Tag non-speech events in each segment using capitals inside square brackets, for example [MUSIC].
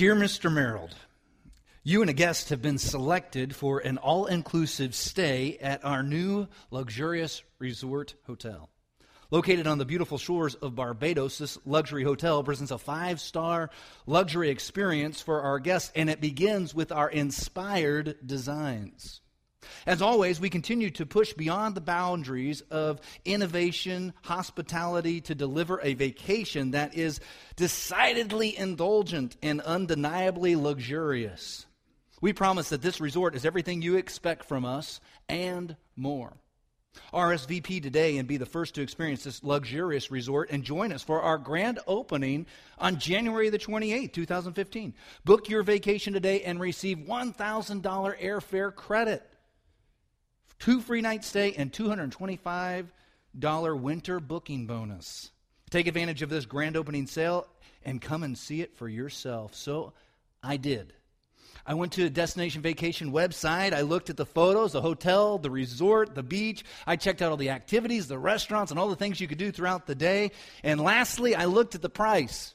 Dear Mr. Merrill, you and a guest have been selected for an all inclusive stay at our new luxurious resort hotel. Located on the beautiful shores of Barbados, this luxury hotel presents a five star luxury experience for our guests, and it begins with our inspired designs. As always, we continue to push beyond the boundaries of innovation, hospitality to deliver a vacation that is decidedly indulgent and undeniably luxurious. We promise that this resort is everything you expect from us and more. RSVP today and be the first to experience this luxurious resort and join us for our grand opening on January the 28th, 2015. Book your vacation today and receive $1,000 airfare credit two free night stay, and $225 winter booking bonus. Take advantage of this grand opening sale and come and see it for yourself. So I did. I went to a destination vacation website. I looked at the photos, the hotel, the resort, the beach. I checked out all the activities, the restaurants, and all the things you could do throughout the day. And lastly, I looked at the price.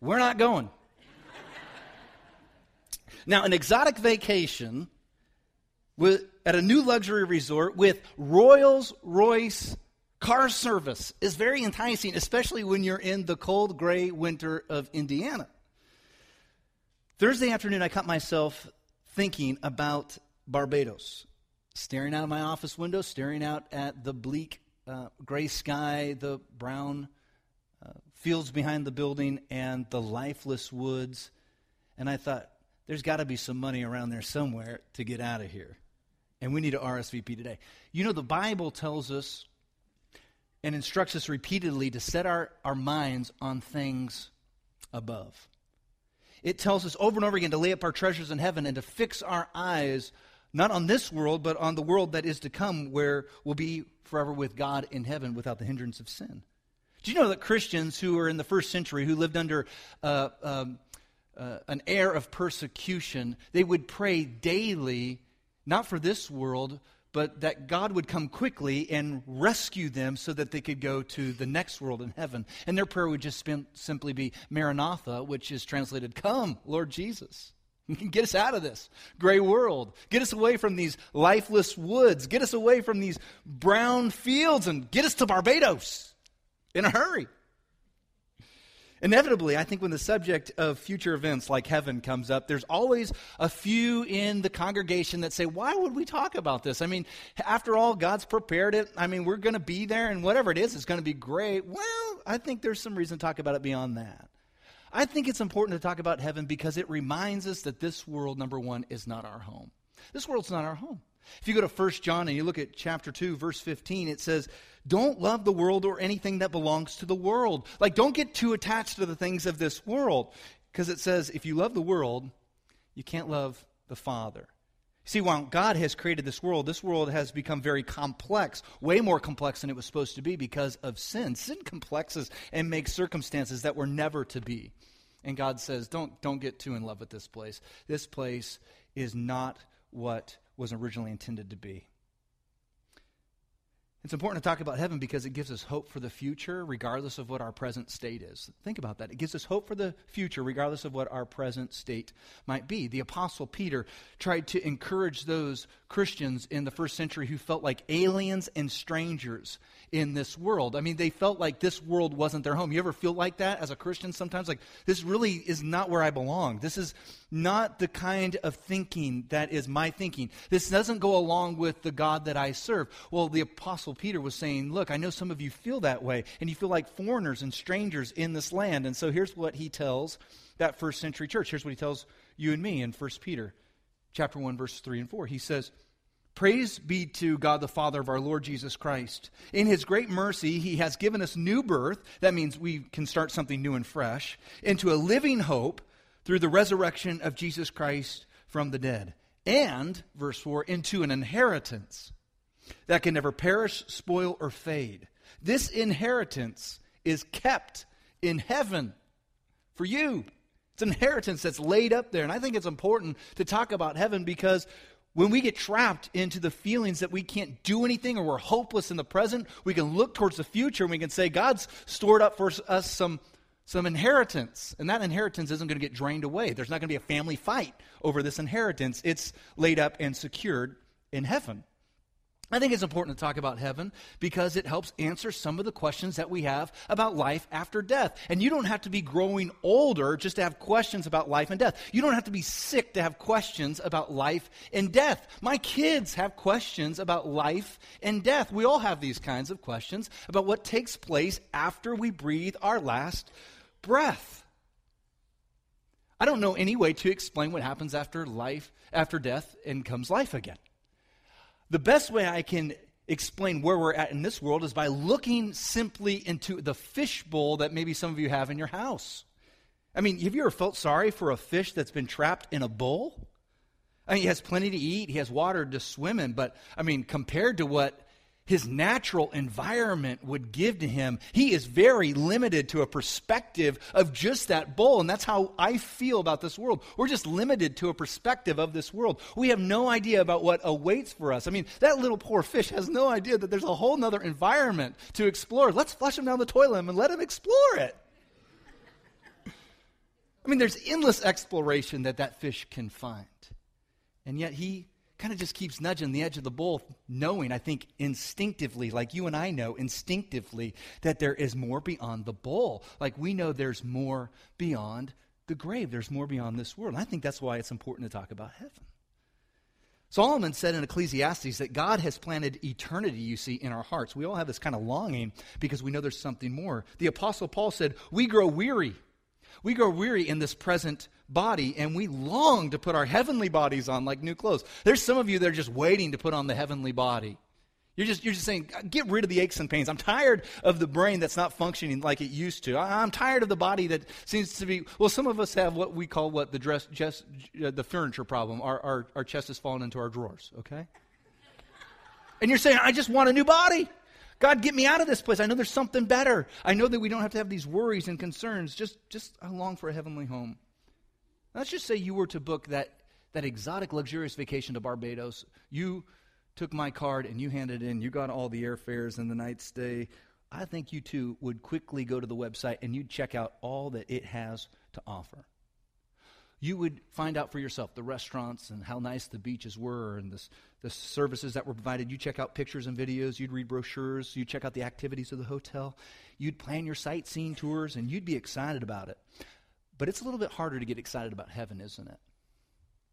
We're not going. [LAUGHS] now, an exotic vacation with, at a new luxury resort with Rolls Royce car service is very enticing, especially when you're in the cold gray winter of Indiana. Thursday afternoon, I caught myself thinking about Barbados, staring out of my office window, staring out at the bleak uh, gray sky, the brown uh, fields behind the building, and the lifeless woods. And I thought, there's got to be some money around there somewhere to get out of here and we need to RSVP today. You know, the Bible tells us and instructs us repeatedly to set our, our minds on things above. It tells us over and over again to lay up our treasures in heaven and to fix our eyes not on this world, but on the world that is to come, where we'll be forever with God in heaven without the hindrance of sin. Do you know that Christians who were in the first century, who lived under uh, um, uh, an air of persecution, they would pray daily not for this world, but that God would come quickly and rescue them so that they could go to the next world in heaven. And their prayer would just simply be Maranatha, which is translated, Come, Lord Jesus. [LAUGHS] Get us out of this gray world. Get us away from these lifeless woods. Get us away from these brown fields and get us to Barbados in a hurry. Inevitably, I think when the subject of future events like heaven comes up, there's always a few in the congregation that say, Why would we talk about this? I mean, after all, God's prepared it. I mean, we're going to be there, and whatever it is, it's going to be great. Well, I think there's some reason to talk about it beyond that. I think it's important to talk about heaven because it reminds us that this world, number one, is not our home. This world's not our home. If you go to 1 John and you look at chapter 2, verse 15, it says, Don't love the world or anything that belongs to the world. Like, don't get too attached to the things of this world. Because it says, if you love the world, you can't love the Father. See, while God has created this world, this world has become very complex, way more complex than it was supposed to be because of sin. Sin complexes and makes circumstances that were never to be. And God says, don't, don't get too in love with this place. This place is not what was originally intended to be. It's important to talk about heaven because it gives us hope for the future, regardless of what our present state is. Think about that. It gives us hope for the future, regardless of what our present state might be. The Apostle Peter tried to encourage those Christians in the first century who felt like aliens and strangers in this world. I mean, they felt like this world wasn't their home. You ever feel like that as a Christian sometimes? Like, this really is not where I belong. This is not the kind of thinking that is my thinking. This doesn't go along with the God that I serve. Well, the Apostle Peter was saying, Look, I know some of you feel that way, and you feel like foreigners and strangers in this land. And so here's what he tells that first century church. Here's what he tells you and me in 1 Peter chapter 1, verses 3 and 4. He says, Praise be to God the Father of our Lord Jesus Christ. In his great mercy, he has given us new birth. That means we can start something new and fresh, into a living hope through the resurrection of Jesus Christ from the dead. And, verse 4, into an inheritance that can never perish, spoil, or fade. This inheritance is kept in heaven for you. It's an inheritance that's laid up there. And I think it's important to talk about heaven because when we get trapped into the feelings that we can't do anything or we're hopeless in the present, we can look towards the future and we can say, God's stored up for us some some inheritance. And that inheritance isn't going to get drained away. There's not going to be a family fight over this inheritance. It's laid up and secured in heaven. I think it's important to talk about heaven because it helps answer some of the questions that we have about life after death. And you don't have to be growing older just to have questions about life and death. You don't have to be sick to have questions about life and death. My kids have questions about life and death. We all have these kinds of questions about what takes place after we breathe our last breath. I don't know any way to explain what happens after life, after death, and comes life again. The best way I can explain where we're at in this world is by looking simply into the fishbowl that maybe some of you have in your house. I mean, have you ever felt sorry for a fish that's been trapped in a bowl? I mean, he has plenty to eat, he has water to swim in, but I mean, compared to what his natural environment would give to him, he is very limited to a perspective of just that bowl. And that's how I feel about this world. We're just limited to a perspective of this world. We have no idea about what awaits for us. I mean, that little poor fish has no idea that there's a whole other environment to explore. Let's flush him down the toilet and let him explore it. I mean, there's endless exploration that that fish can find. And yet he kind of just keeps nudging the edge of the bowl, knowing, I think, instinctively, like you and I know instinctively, that there is more beyond the bowl. Like we know there's more beyond the grave, there's more beyond this world. And I think that's why it's important to talk about heaven. Solomon said in Ecclesiastes that God has planted eternity, you see, in our hearts. We all have this kind of longing because we know there's something more. The Apostle Paul said, We grow weary we grow weary in this present body and we long to put our heavenly bodies on like new clothes. There's some of you that are just waiting to put on the heavenly body. You're just, you're just saying, get rid of the aches and pains. I'm tired of the brain that's not functioning like it used to. I'm tired of the body that seems to be, well, some of us have what we call what the dress, just, uh, the furniture problem. Our, our, our chest has fallen into our drawers, okay? And you're saying, I just want a new body. God, get me out of this place. I know there's something better. I know that we don't have to have these worries and concerns. Just, just I long for a heavenly home. Let's just say you were to book that, that exotic, luxurious vacation to Barbados. You took my card and you handed in. You got all the airfares and the night stay. I think you too would quickly go to the website and you'd check out all that it has to offer you would find out for yourself the restaurants and how nice the beaches were and this, the services that were provided. You check out pictures and videos, you'd read brochures, you'd check out the activities of the hotel, you'd plan your sightseeing tours, and you'd be excited about it. But it's a little bit harder to get excited about heaven, isn't it?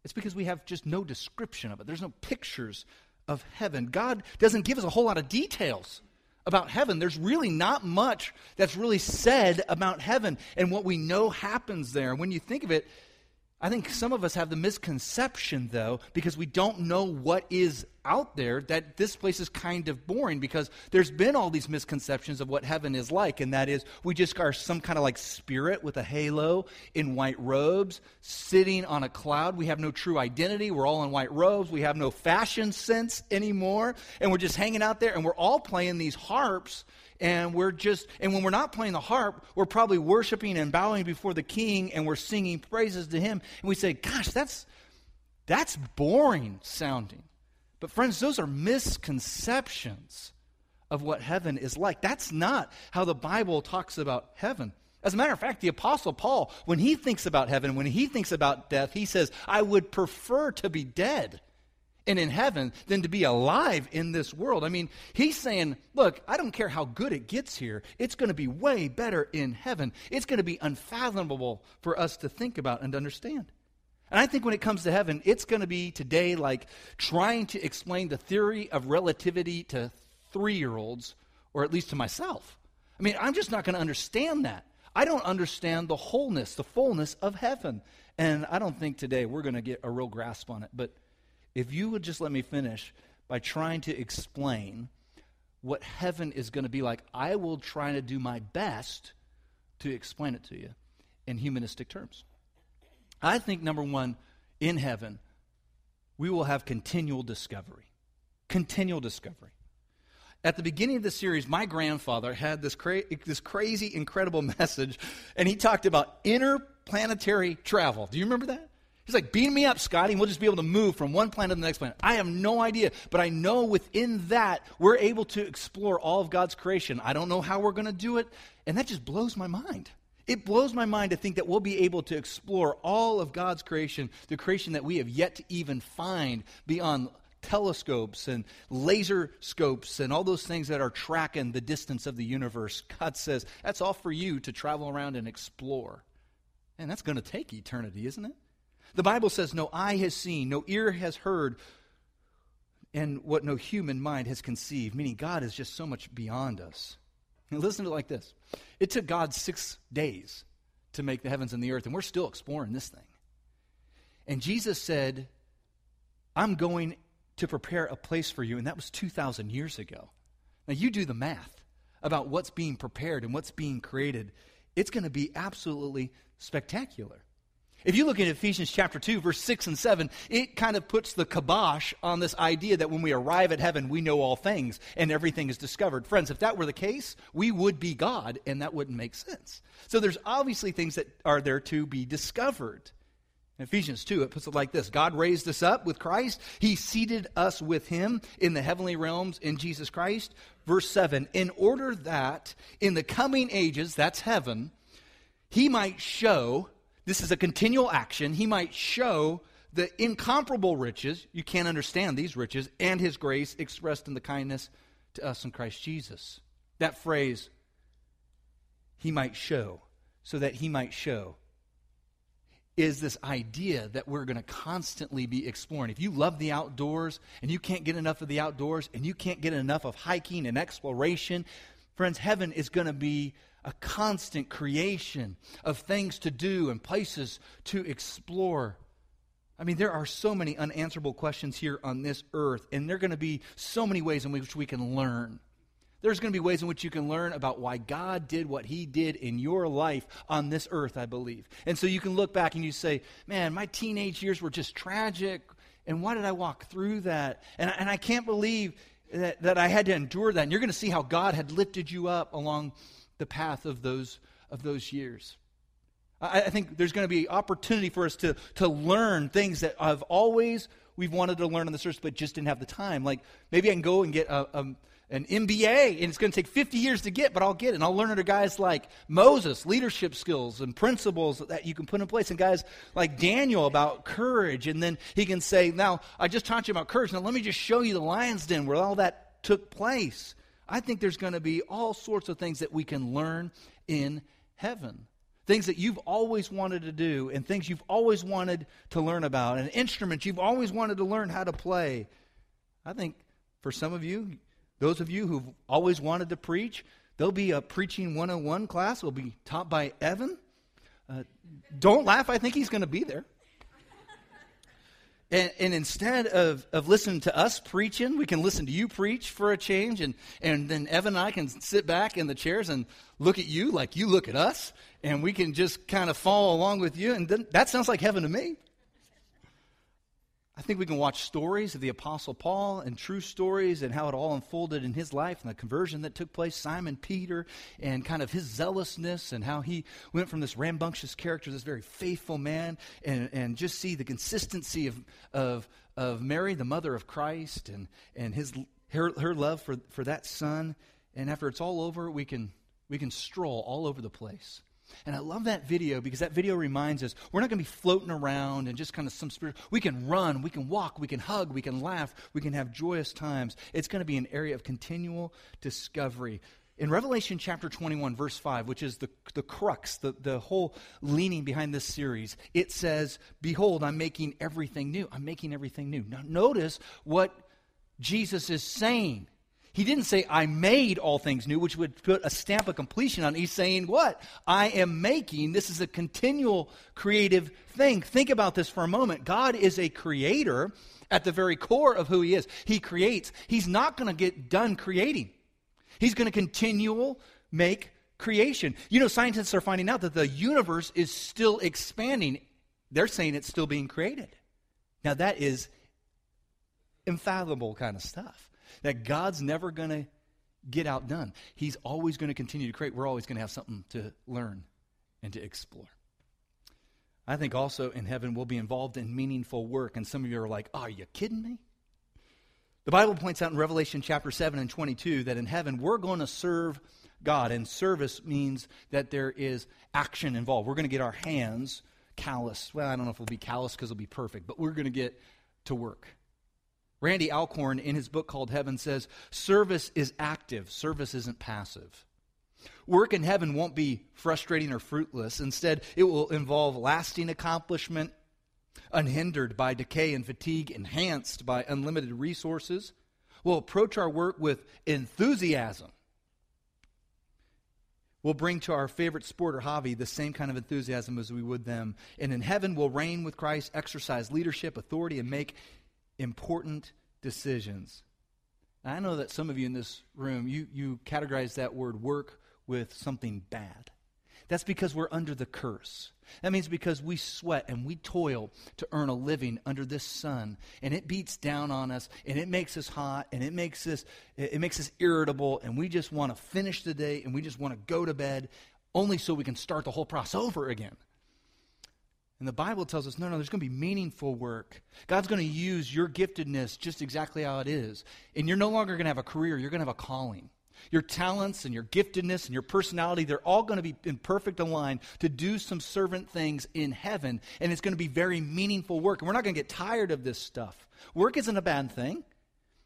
It's because we have just no description of it. There's no pictures of heaven. God doesn't give us a whole lot of details about heaven. There's really not much that's really said about heaven and what we know happens there. When you think of it, I think some of us have the misconception, though, because we don't know what is out there, that this place is kind of boring because there's been all these misconceptions of what heaven is like, and that is we just are some kind of like spirit with a halo in white robes sitting on a cloud. We have no true identity. We're all in white robes. We have no fashion sense anymore, and we're just hanging out there, and we're all playing these harps and we're just and when we're not playing the harp we're probably worshiping and bowing before the king and we're singing praises to him. And we say gosh that's that's boring sounding. But friends those are misconceptions of what heaven is like. That's not how the bible talks about heaven. As a matter of fact, the Apostle Paul, when he thinks about heaven, when he thinks about death, he says, I would prefer to be dead and in heaven than to be alive in this world. I mean, he's saying, look, I don't care how good it gets here, it's going to be way better in heaven. It's going to be unfathomable for us to think about and understand. And I think when it comes to heaven, it's going to be today like trying to explain the theory of relativity to three year olds, or at least to myself. I mean, I'm just not going to understand that. I don't understand the wholeness, the fullness of heaven. And I don't think today we're going to get a real grasp on it. But if you would just let me finish by trying to explain what heaven is going to be like, I will try to do my best to explain it to you in humanistic terms. I think, number one, in heaven, we will have continual discovery. Continual discovery. At the beginning of the series, my grandfather had this, cra- this crazy, incredible [LAUGHS] message, and he talked about interplanetary travel. Do you remember that? He's like, beam me up, Scotty, and we'll just be able to move from one planet to the next planet. I have no idea, but I know within that, we're able to explore all of God's creation. I don't know how we're going to do it, and that just blows my mind. It blows my mind to think that we'll be able to explore all of God's creation, the creation that we have yet to even find beyond telescopes and laser scopes and all those things that are tracking the distance of the universe. [LAUGHS] God says that's all for you to travel around and explore. And that's going to take eternity, isn't it? The Bible says, No eye has seen, no ear has heard, and what no human mind has conceived, meaning God is just so much beyond us. And listen to it like this It took God six days to make the heavens and the earth, and we're still exploring this thing. And Jesus said, I'm going to prepare a place for you, and that was 2,000 years ago. Now, you do the math about what's being prepared and what's being created. It's going to be absolutely spectacular. If you look at Ephesians chapter 2, verse 6 and 7, it kind of puts the kibosh on this idea that when we arrive at heaven, we know all things and everything is discovered. Friends, if that were the case, we would be God, and that wouldn't make sense. So there's obviously things that are there to be discovered. In Ephesians 2, it puts it like this God raised us up with Christ. He seated us with him in the heavenly realms in Jesus Christ. Verse 7 In order that in the coming ages, that's heaven, he might show this is a continual action. He might show the incomparable riches, you can't understand these riches, and his grace expressed in the kindness to us in Christ Jesus. That phrase, he might show, so that he might show, is this idea that we're going to constantly be exploring. If you love the outdoors and you can't get enough of the outdoors and you can't get enough of hiking and exploration, friends, heaven is going to be a constant creation of things to do and places to explore. I mean, there are so many unanswerable questions here on this earth, and there are going to be so many ways in which we can learn. There's going to be ways in which you can learn about why God did what He did in your life on this earth, I believe. And so you can look back and you say, man, my teenage years were just tragic, and why did I walk through that? And, and I can't believe that, that I had to endure that. And you're going to see how God had lifted you up along the path of those, of those years. I, I think there's going to be opportunity for us to, to learn things that I've always we've wanted to learn on the earth, but just didn't have the time. Like maybe I can go and get a, a an MBA, and it's going to take 50 years to get, but I'll get it. And I'll learn under guys like Moses, leadership skills and principles that you can put in place, and guys like Daniel about courage. And then he can say, Now, I just taught you about courage. Now, let me just show you the lion's den where all that took place. I think there's going to be all sorts of things that we can learn in heaven. Things that you've always wanted to do, and things you've always wanted to learn about, and instruments you've always wanted to learn how to play. I think for some of you, those of you who've always wanted to preach, there'll be a preaching 101 class. Will be taught by Evan. Uh, don't laugh. I think he's going to be there. And, and, instead of, of listening to us preaching, we can listen to you preach for a change. And, and then Evan and I can sit back in the chairs and look at you like you look at us. And we can just kind of follow along with you. And then, that sounds like heaven to me. I think we can watch stories of the Apostle Paul and true stories and how it all unfolded in his life and the conversion that took place, Simon Peter, and kind of his zealousness and how he went from this rambunctious character this very faithful man, and, and just see the consistency of, of, of Mary, the mother of Christ, and, and his, her, her love for, for that son. And after it's all over, we can, we can stroll all over the place. And I love that video because that video reminds us we're not going to be floating around and just kind of some spirit. We can run, we can walk, we can hug, we can laugh, we can have joyous times. It's going to be an area of continual discovery. In Revelation chapter 21, verse 5, which is the, the crux, the, the whole leaning behind this series, it says, Behold, I'm making everything new. I'm making everything new. Now, notice what Jesus is saying. He didn't say, I made all things new, which would put a stamp of completion on. He's saying, What? I am making. This is a continual creative thing. Think about this for a moment. God is a creator at the very core of who He is. He creates. He's not going to get done creating, He's going to continual make creation. You know, scientists are finding out that the universe is still expanding. They're saying it's still being created. Now, that is infallible kind of stuff that God's never going to get outdone. He's always going to continue to create. We're always going to have something to learn and to explore. I think also in heaven we'll be involved in meaningful work. And some of you are like, are you kidding me? The Bible points out in Revelation chapter 7 and 22 that in heaven we're going to serve God. And service means that there is action involved. We're going to get our hands callous. Well, I don't know if it'll be callous because it'll be perfect, but we're going to get to work. Randy Alcorn, in his book called Heaven, says service is active, service isn't passive. Work in heaven won't be frustrating or fruitless. Instead, it will involve lasting accomplishment, unhindered by decay and fatigue, enhanced by unlimited resources. We'll approach our work with enthusiasm. We'll bring to our favorite sport or hobby the same kind of enthusiasm as we would them. And in heaven, we'll reign with Christ, exercise leadership, authority, and make important decisions. I know that some of you in this room, you, you categorize that word work with something bad. That's because we're under the curse. That means because we sweat and we toil to earn a living under this sun, and it beats down on us, and it makes us hot, and it makes us it makes us irritable, and we just want to finish the day, and we just want to go to bed, only so we can start the whole process over again. And the Bible tells us no, no, there's going to be meaningful work. God's going to use your giftedness just exactly how it is. And you're no longer going to have a career, you're going to have a calling. Your talents and your giftedness and your personality, they're all going to be in perfect align to do some servant things in heaven. And it's going to be very meaningful work. And we're not going to get tired of this stuff. Work isn't a bad thing.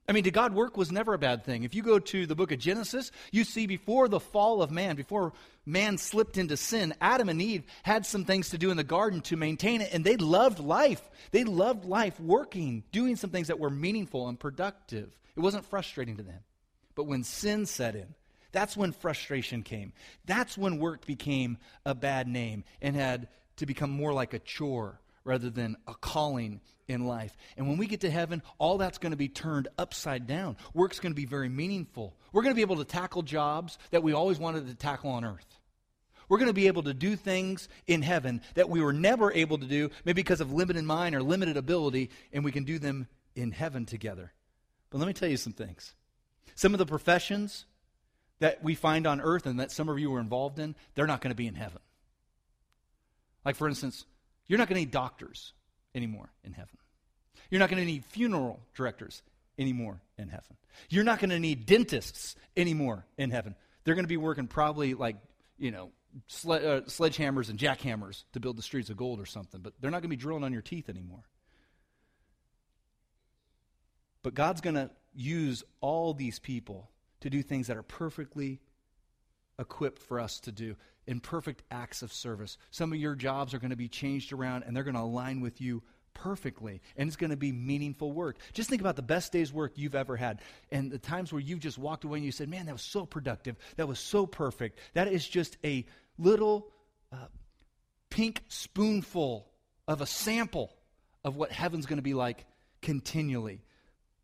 I mean, to God, work was never a bad thing. If you go to the book of Genesis, you see before the fall of man, before man slipped into sin, Adam and Eve had some things to do in the garden to maintain it, and they loved life. They loved life, working, doing some things that were meaningful and productive. It wasn't frustrating to them. But when sin set in, that's when frustration came. That's when work became a bad name and had to become more like a chore rather than a calling in life. And when we get to heaven, all that's going to be turned upside down. Work's going to be very meaningful. We're going to be able to tackle jobs that we always wanted to tackle on earth. We're going to be able to do things in heaven that we were never able to do, maybe because of limited mind or limited ability, and we can do them in heaven together. But let me tell you some things. Some of the professions that we find on earth and that some of you are involved in, they're not going to be in heaven. Like, for instance, you're not going to need doctors anymore in heaven. You're not going to need funeral directors anymore in heaven. You're not going to need dentists anymore in heaven. They're going to be working probably like, you know, sled, uh, sledgehammers and jackhammers to build the streets of gold or something, but they're not going to be drilling on your teeth anymore. But God's going to use all these people to do things that are perfectly equipped for us to do in perfect acts of service. Some of your jobs are going to be changed around and they're going to align with you perfectly and it's going to be meaningful work. Just think about the best day's work you've ever had and the times where you've just walked away and you said, Man, that was so productive. That was so perfect. That is just a little uh, pink spoonful of a sample of what heaven's going to be like continually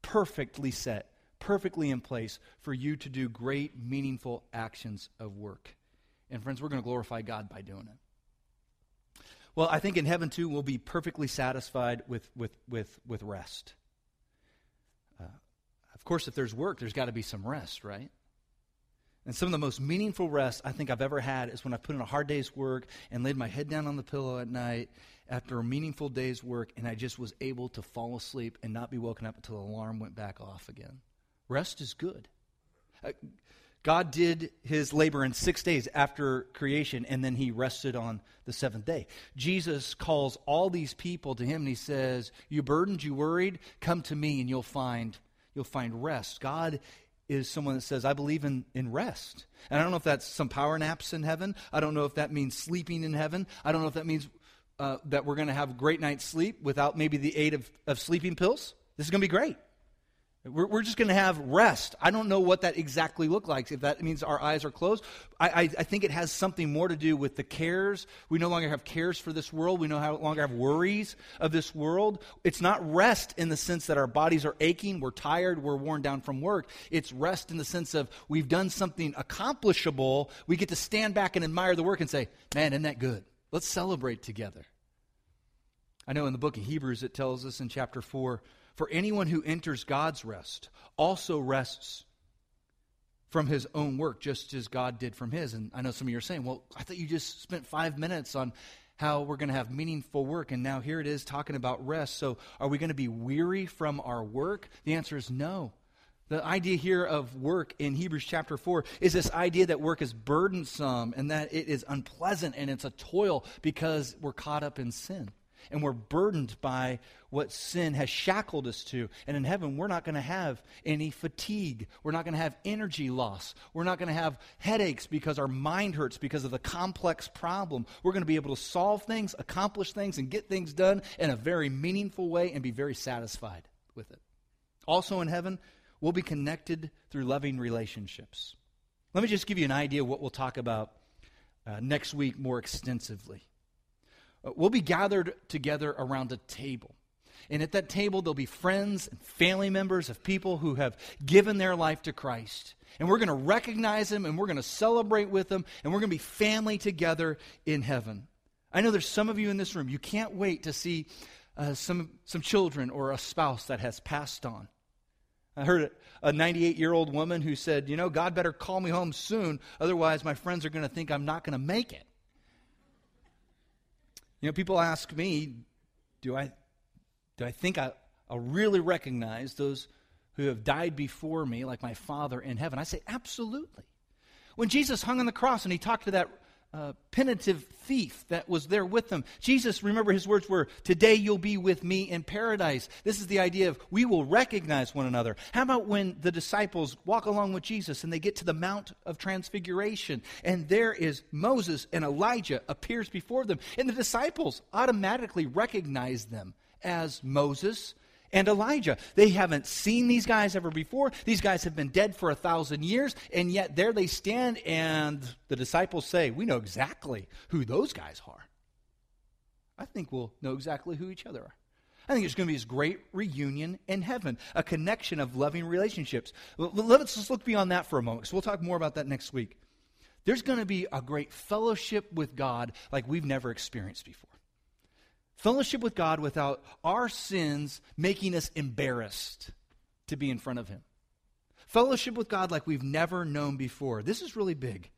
perfectly set, perfectly in place for you to do great, meaningful actions of work. And friends, we're going to glorify God by doing it. Well, I think in heaven too, we'll be perfectly satisfied with, with, with, with rest. Uh, of course, if there's work, there's got to be some rest, right? And some of the most meaningful rest I think I've ever had is when I put in a hard day's work and laid my head down on the pillow at night after a meaningful day's work and I just was able to fall asleep and not be woken up until the alarm went back off again. Rest is good. Uh, God did his labor in six days after creation, and then he rested on the seventh day. Jesus calls all these people to him, and he says, "You burdened, you worried, come to me, and you'll find you'll find rest." God is someone that says, I believe in, in rest. And I don't know if that's some power naps in heaven. I don't know if that means sleeping in heaven. I don't know if that means uh, that we're going to have great night's sleep without maybe the aid of, of sleeping pills. This is going to be great. We're, we're just going to have rest. I don't know what that exactly looks like, if that means our eyes are closed. I, I, I, think it has something more to do with the cares. We no longer have cares for this world. We no longer have worries of this world. It's not rest in the sense that our bodies are aching, we're tired, we're worn down from work. It's rest in the sense of we've done something accomplishable. We get to stand back and admire the work and say, man, isn't that good? Let's celebrate together. I know in the book of Hebrews it tells us in chapter 4 for anyone who enters God's rest also rests from his own work, just as God did from his. And I know some of you are saying, well, I thought you just spent five minutes on how we're going to have meaningful work, and now here it is talking about rest. So are we going to be weary from our work? The answer is no. The idea here of work in Hebrews chapter 4 is this idea that work is burdensome and that it is unpleasant and it's a toil because we're caught up in sin and we're burdened by what sin has shackled us to. And in heaven, we're not going to have any fatigue. We're not going to have energy loss. We're not going to have headaches because our mind hurts because of the complex problem. We're going to be able to solve things, accomplish things, and get things done in a very meaningful way and be very satisfied with it. Also in heaven, we'll be connected through loving relationships. Let me just give you an idea of what we'll talk about uh, next week more extensively. Uh, we'll be gathered together around a table. And at that table, there'll be friends and family members of people who have given their life to Christ. And we're going to recognize them and we're going to celebrate with them and we're going to be family together in heaven. I know there's some of you in this room, you can't wait to see uh, some, some children or a spouse that has passed on. I heard a 98 year old woman who said, You know, God better call me home soon, otherwise, my friends are going to think I'm not going to make it. You know, people ask me, do I, do I think I, I really recognize those who have died before me, like my Father in heaven? I say, absolutely. When Jesus hung on the cross and he talked to that uh, penitent thief that was there with him, Jesus, remember his words were, Today you'll be with me in paradise. This is the idea of we will recognize one another. How about when the disciples walk along with Jesus and they get to the Mount of Transfiguration and there is Moses and Elijah appears before them and the disciples automatically recognize them as Moses and Elijah. They haven't seen these guys ever before. These guys have been dead for a thousand years, and yet there they stand, and the disciples say, We know exactly who those guys are. I think we'll know exactly who each other are. I think it's going to be this great reunion in heaven, a connection of loving relationships. Let's just look beyond that for a moment, because we'll talk more about that next week. There's going to be a great fellowship with God like we've never experienced before. Fellowship with God without our sins making us embarrassed to be in front of Him. Fellowship with God like we've never known before. This is really big.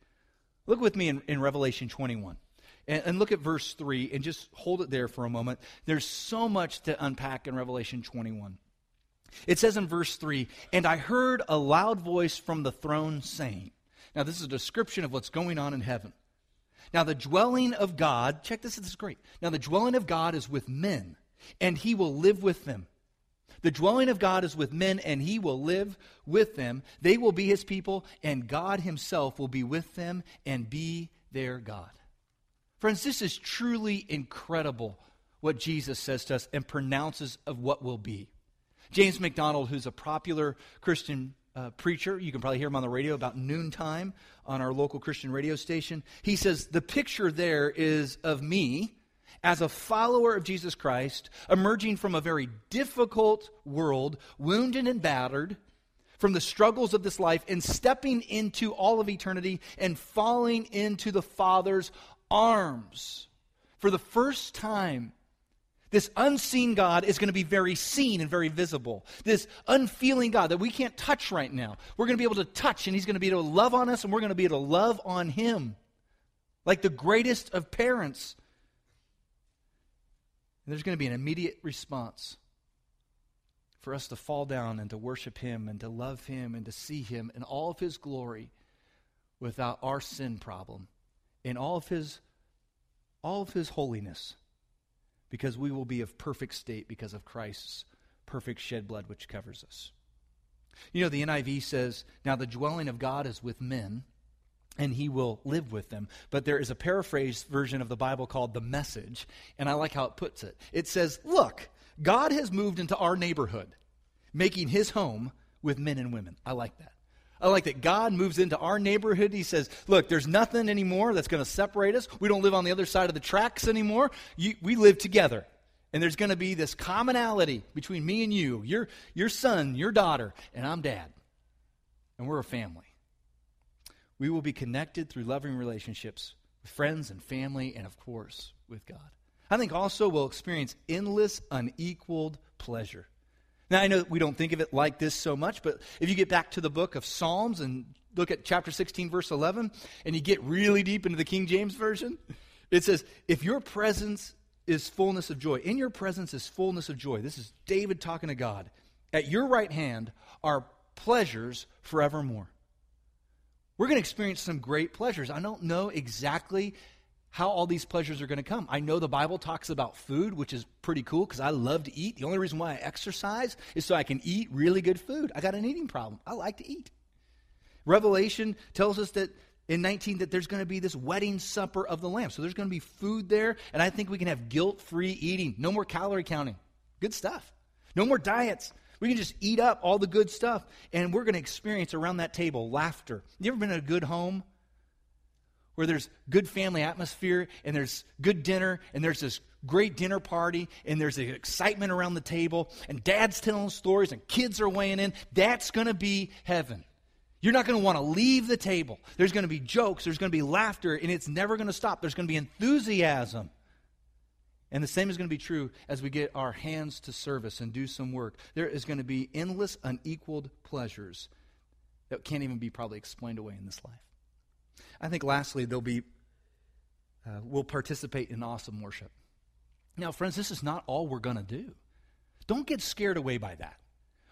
Look with me in, in Revelation 21. And, and look at verse 3 and just hold it there for a moment. There's so much to unpack in Revelation 21. It says in verse 3 And I heard a loud voice from the throne saying, Now, this is a description of what's going on in heaven. Now, the dwelling of God, check this, this is great. Now, the dwelling of God is with men, and he will live with them. The dwelling of God is with men, and he will live with them. They will be his people, and God himself will be with them and be their God. Friends, this is truly incredible what Jesus says to us and pronounces of what will be. James MacDonald, who's a popular Christian uh, preacher. You can probably hear him on the radio about noontime on our local Christian radio station. He says, The picture there is of me as a follower of Jesus Christ, emerging from a very difficult world, wounded and battered from the struggles of this life, and stepping into all of eternity and falling into the Father's arms. For the first time this unseen God is going to be very seen and very visible. This unfeeling God that we can't touch right now, we're going to be able to touch, and He's going to be able to love on us, and we're going to be able to love on Him like the greatest of parents. And there's going to be an immediate response for us to fall down and to worship Him and to love Him and to see Him in all of His glory without our sin problem, in all of His, all of His holiness because we will be of perfect state because of Christ's perfect shed blood which covers us. You know, the NIV says, Now the dwelling of God is with men, and he will live with them. But there is a paraphrased version of the Bible called the Message, and I like how it puts it. It says, Look, God has moved into our neighborhood, making his home with men and women. I like that. I like that God moves into our neighborhood. He says, Look, there's nothing anymore that's going to separate us. We don't live on the other side of the tracks anymore. You, we live together. And there's going to be this commonality between me and you, your, your son, your daughter, and I'm dad. And we're a family. We will be connected through loving relationships with friends and family, and of course, with God. I think also we'll experience endless, unequaled pleasure. Now, I know we don't think of it like this so much, but if you get back to the book of Psalms and look at chapter 16, verse 11, and you get really deep into the King James Version, it says, If your presence is fullness of joy, in your presence is fullness of joy. This is David talking to God. At your right hand are pleasures forevermore. We're going to experience some great pleasures. I don't know exactly how all these pleasures are going to come. I know the Bible talks about food, which is pretty cool because I love to eat. The only reason why I exercise is so I can eat really good food. I got an eating problem. I like to eat. Revelation tells us that in 19 that there's going to be this wedding supper of the lamb. So there's going to be food there and I think we can have guilt-free eating. No more calorie counting. Good stuff. No more diets. We can just eat up all the good stuff and we're going to experience around that table laughter. You ever been in a good home where there's good family atmosphere and there's good dinner and there's this great dinner party and there's the excitement around the table and dad's telling stories and kids are weighing in? That's going to be heaven. You're not going to want to leave the table. There's going to be jokes, there's going to be laughter, and it's never going to stop. There's going to be enthusiasm. And the same is going to be true as we get our hands to service and do some work. There is going to be endless, unequaled pleasures that can't even be probably explained away in this life. I think lastly, there'll be, uh, we'll participate in awesome worship. Now, friends, this is not all we're going to do. Don't get scared away by that.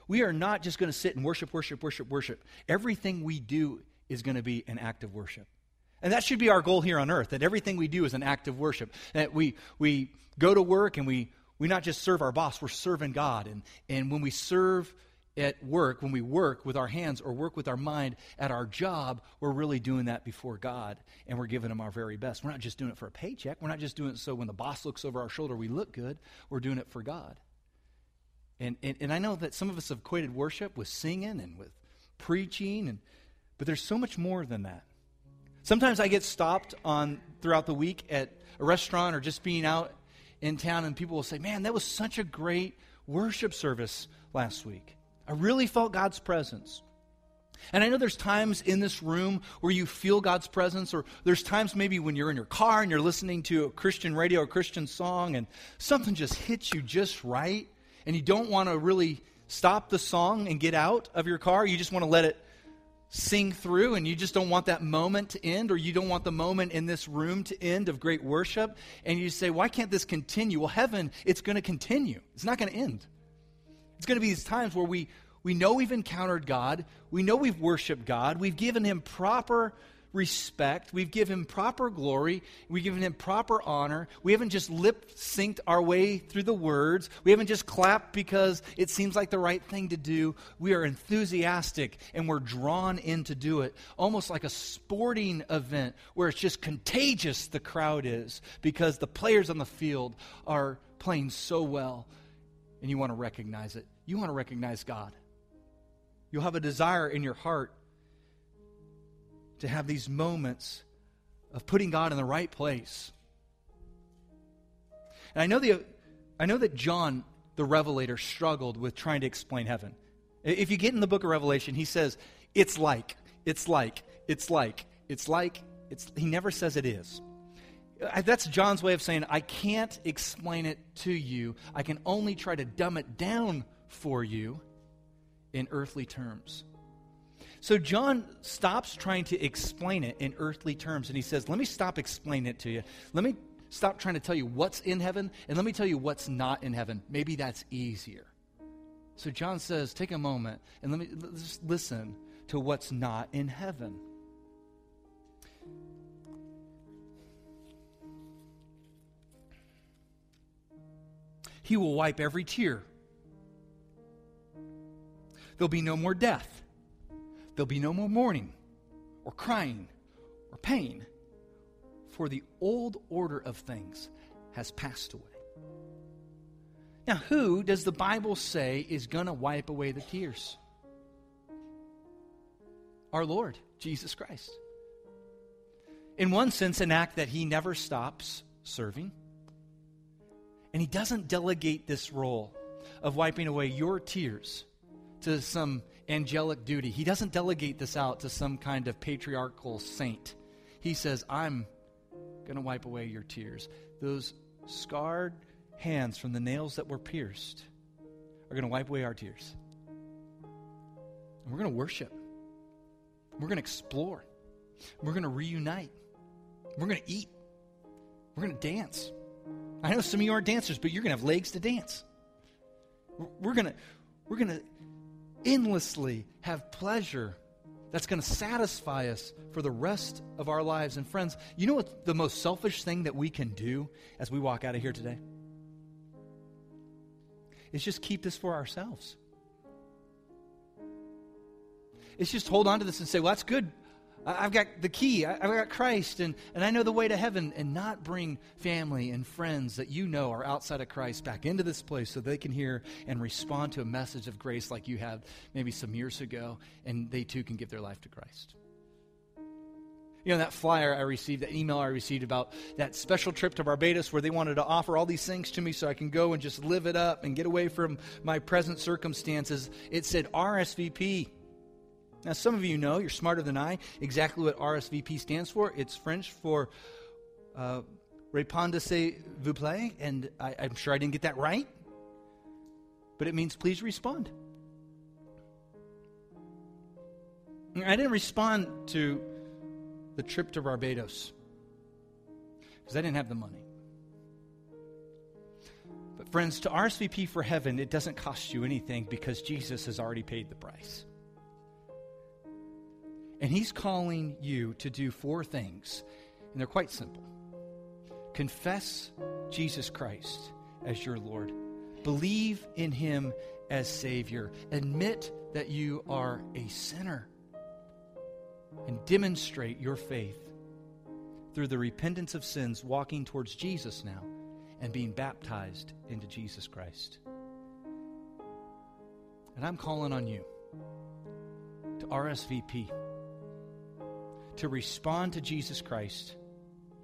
We are not just going to sit and worship, worship, worship, worship. Everything we do is going to be an act of worship. And that should be our goal here on earth, that everything we do is an act of worship. That we, we go to work and we, we not just serve our boss, we're serving God. And, and when we serve at work, when we work with our hands or work with our mind at our job, we're really doing that before God and we're giving Him our very best. We're not just doing it for a paycheck. We're not just doing it so when the boss looks over our shoulder we look good. We're doing it for God. And, and, and I know that some of us have equated worship with singing and with preaching, and, but there's so much more than that. Sometimes I get stopped on throughout the week at a restaurant or just being out in town, and people will say, Man, that was such a great worship service last week. I really felt God's presence. And I know there's times in this room where you feel God's presence, or there's times maybe when you're in your car and you're listening to a Christian radio or Christian song, and something just hits you just right, and you don't want to really stop the song and get out of your car. You just want to let it sing through, and you just don't want that moment to end, or you don't want the moment in this room to end of great worship. And you say, Why can't this continue? Well, heaven, it's going to continue, it's not going to end. It's going to be these times where we, we know we've encountered God, we know we've worshiped God, we've given Him proper respect, we've given Him proper glory, we've given Him proper honor. We haven't just lip synced our way through the words, we haven't just clapped because it seems like the right thing to do. We are enthusiastic and we're drawn in to do it, almost like a sporting event where it's just contagious, the crowd is, because the players on the field are playing so well and you want to recognize it. You want to recognize God. You'll have a desire in your heart to have these moments of putting God in the right place. And I know, the, I know that John, the Revelator, struggled with trying to explain heaven. If you get in the book of Revelation, he says, it's like, it's like, it's like, it's like, it's, he never says it is. That's John's way of saying, I can't explain it to you. I can only try to dumb it down for you in earthly terms. So John stops trying to explain it in earthly terms and he says, Let me stop explaining it to you. Let me stop trying to tell you what's in heaven and let me tell you what's not in heaven. Maybe that's easier. So John says, Take a moment and let me just listen to what's not in heaven. He will wipe every tear. There'll be no more death. There'll be no more mourning or crying or pain, for the old order of things has passed away. Now, who does the Bible say is going to wipe away the tears? Our Lord, Jesus Christ. In one sense, an act that he never stops serving and he doesn't delegate this role of wiping away your tears to some angelic duty. He doesn't delegate this out to some kind of patriarchal saint. He says, I'm going to wipe away your tears. Those scarred hands from the nails that were pierced are going to wipe away our tears. And we're going to worship. We're going to explore. We're going to reunite. We're going to eat. We're going to dance. I know some of you aren't dancers, but you're going to have legs to dance. We're going to we're going to endlessly have pleasure that's going to satisfy us for the rest of our lives. And friends, you know what the most selfish thing that we can do as we walk out of here today? Is just keep this for ourselves. It's just hold on to this and say, well, that's good. I've got the key. I've got Christ, and, and I know the way to heaven, and not bring family and friends that you know are outside of Christ back into this place so they can hear and respond to a message of grace like you had maybe some years ago, and they too can give their life to Christ. You know, that flyer I received, that email I received about that special trip to Barbados where they wanted to offer all these things to me so I can go and just live it up and get away from my present circumstances. It said RSVP. Now, some of you know, you're smarter than I, exactly what RSVP stands for. It's French for uh, Répondez vous plaît, and I, I'm sure I didn't get that right, but it means please respond. I didn't respond to the trip to Barbados because I didn't have the money. But, friends, to RSVP for heaven, it doesn't cost you anything because Jesus has already paid the price. And he's calling you to do four things, and they're quite simple. Confess Jesus Christ as your Lord. Believe in him as Savior. Admit that you are a sinner. And demonstrate your faith through the repentance of sins, walking towards Jesus now and being baptized into Jesus Christ. And I'm calling on you to RSVP to respond to Jesus Christ.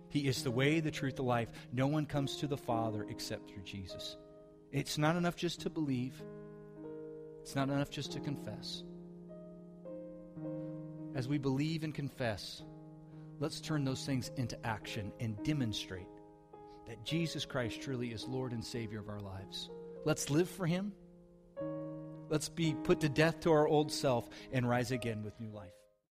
He is the way, the truth, the life. No one comes to the Father except through Jesus. It's not enough just to believe, it's not enough just to confess. As we believe and confess, let's turn those things into action and demonstrate that Jesus Christ truly is Lord and Savior of our lives. Let's live for Him. Let's be put to death to our old self and rise again with new life.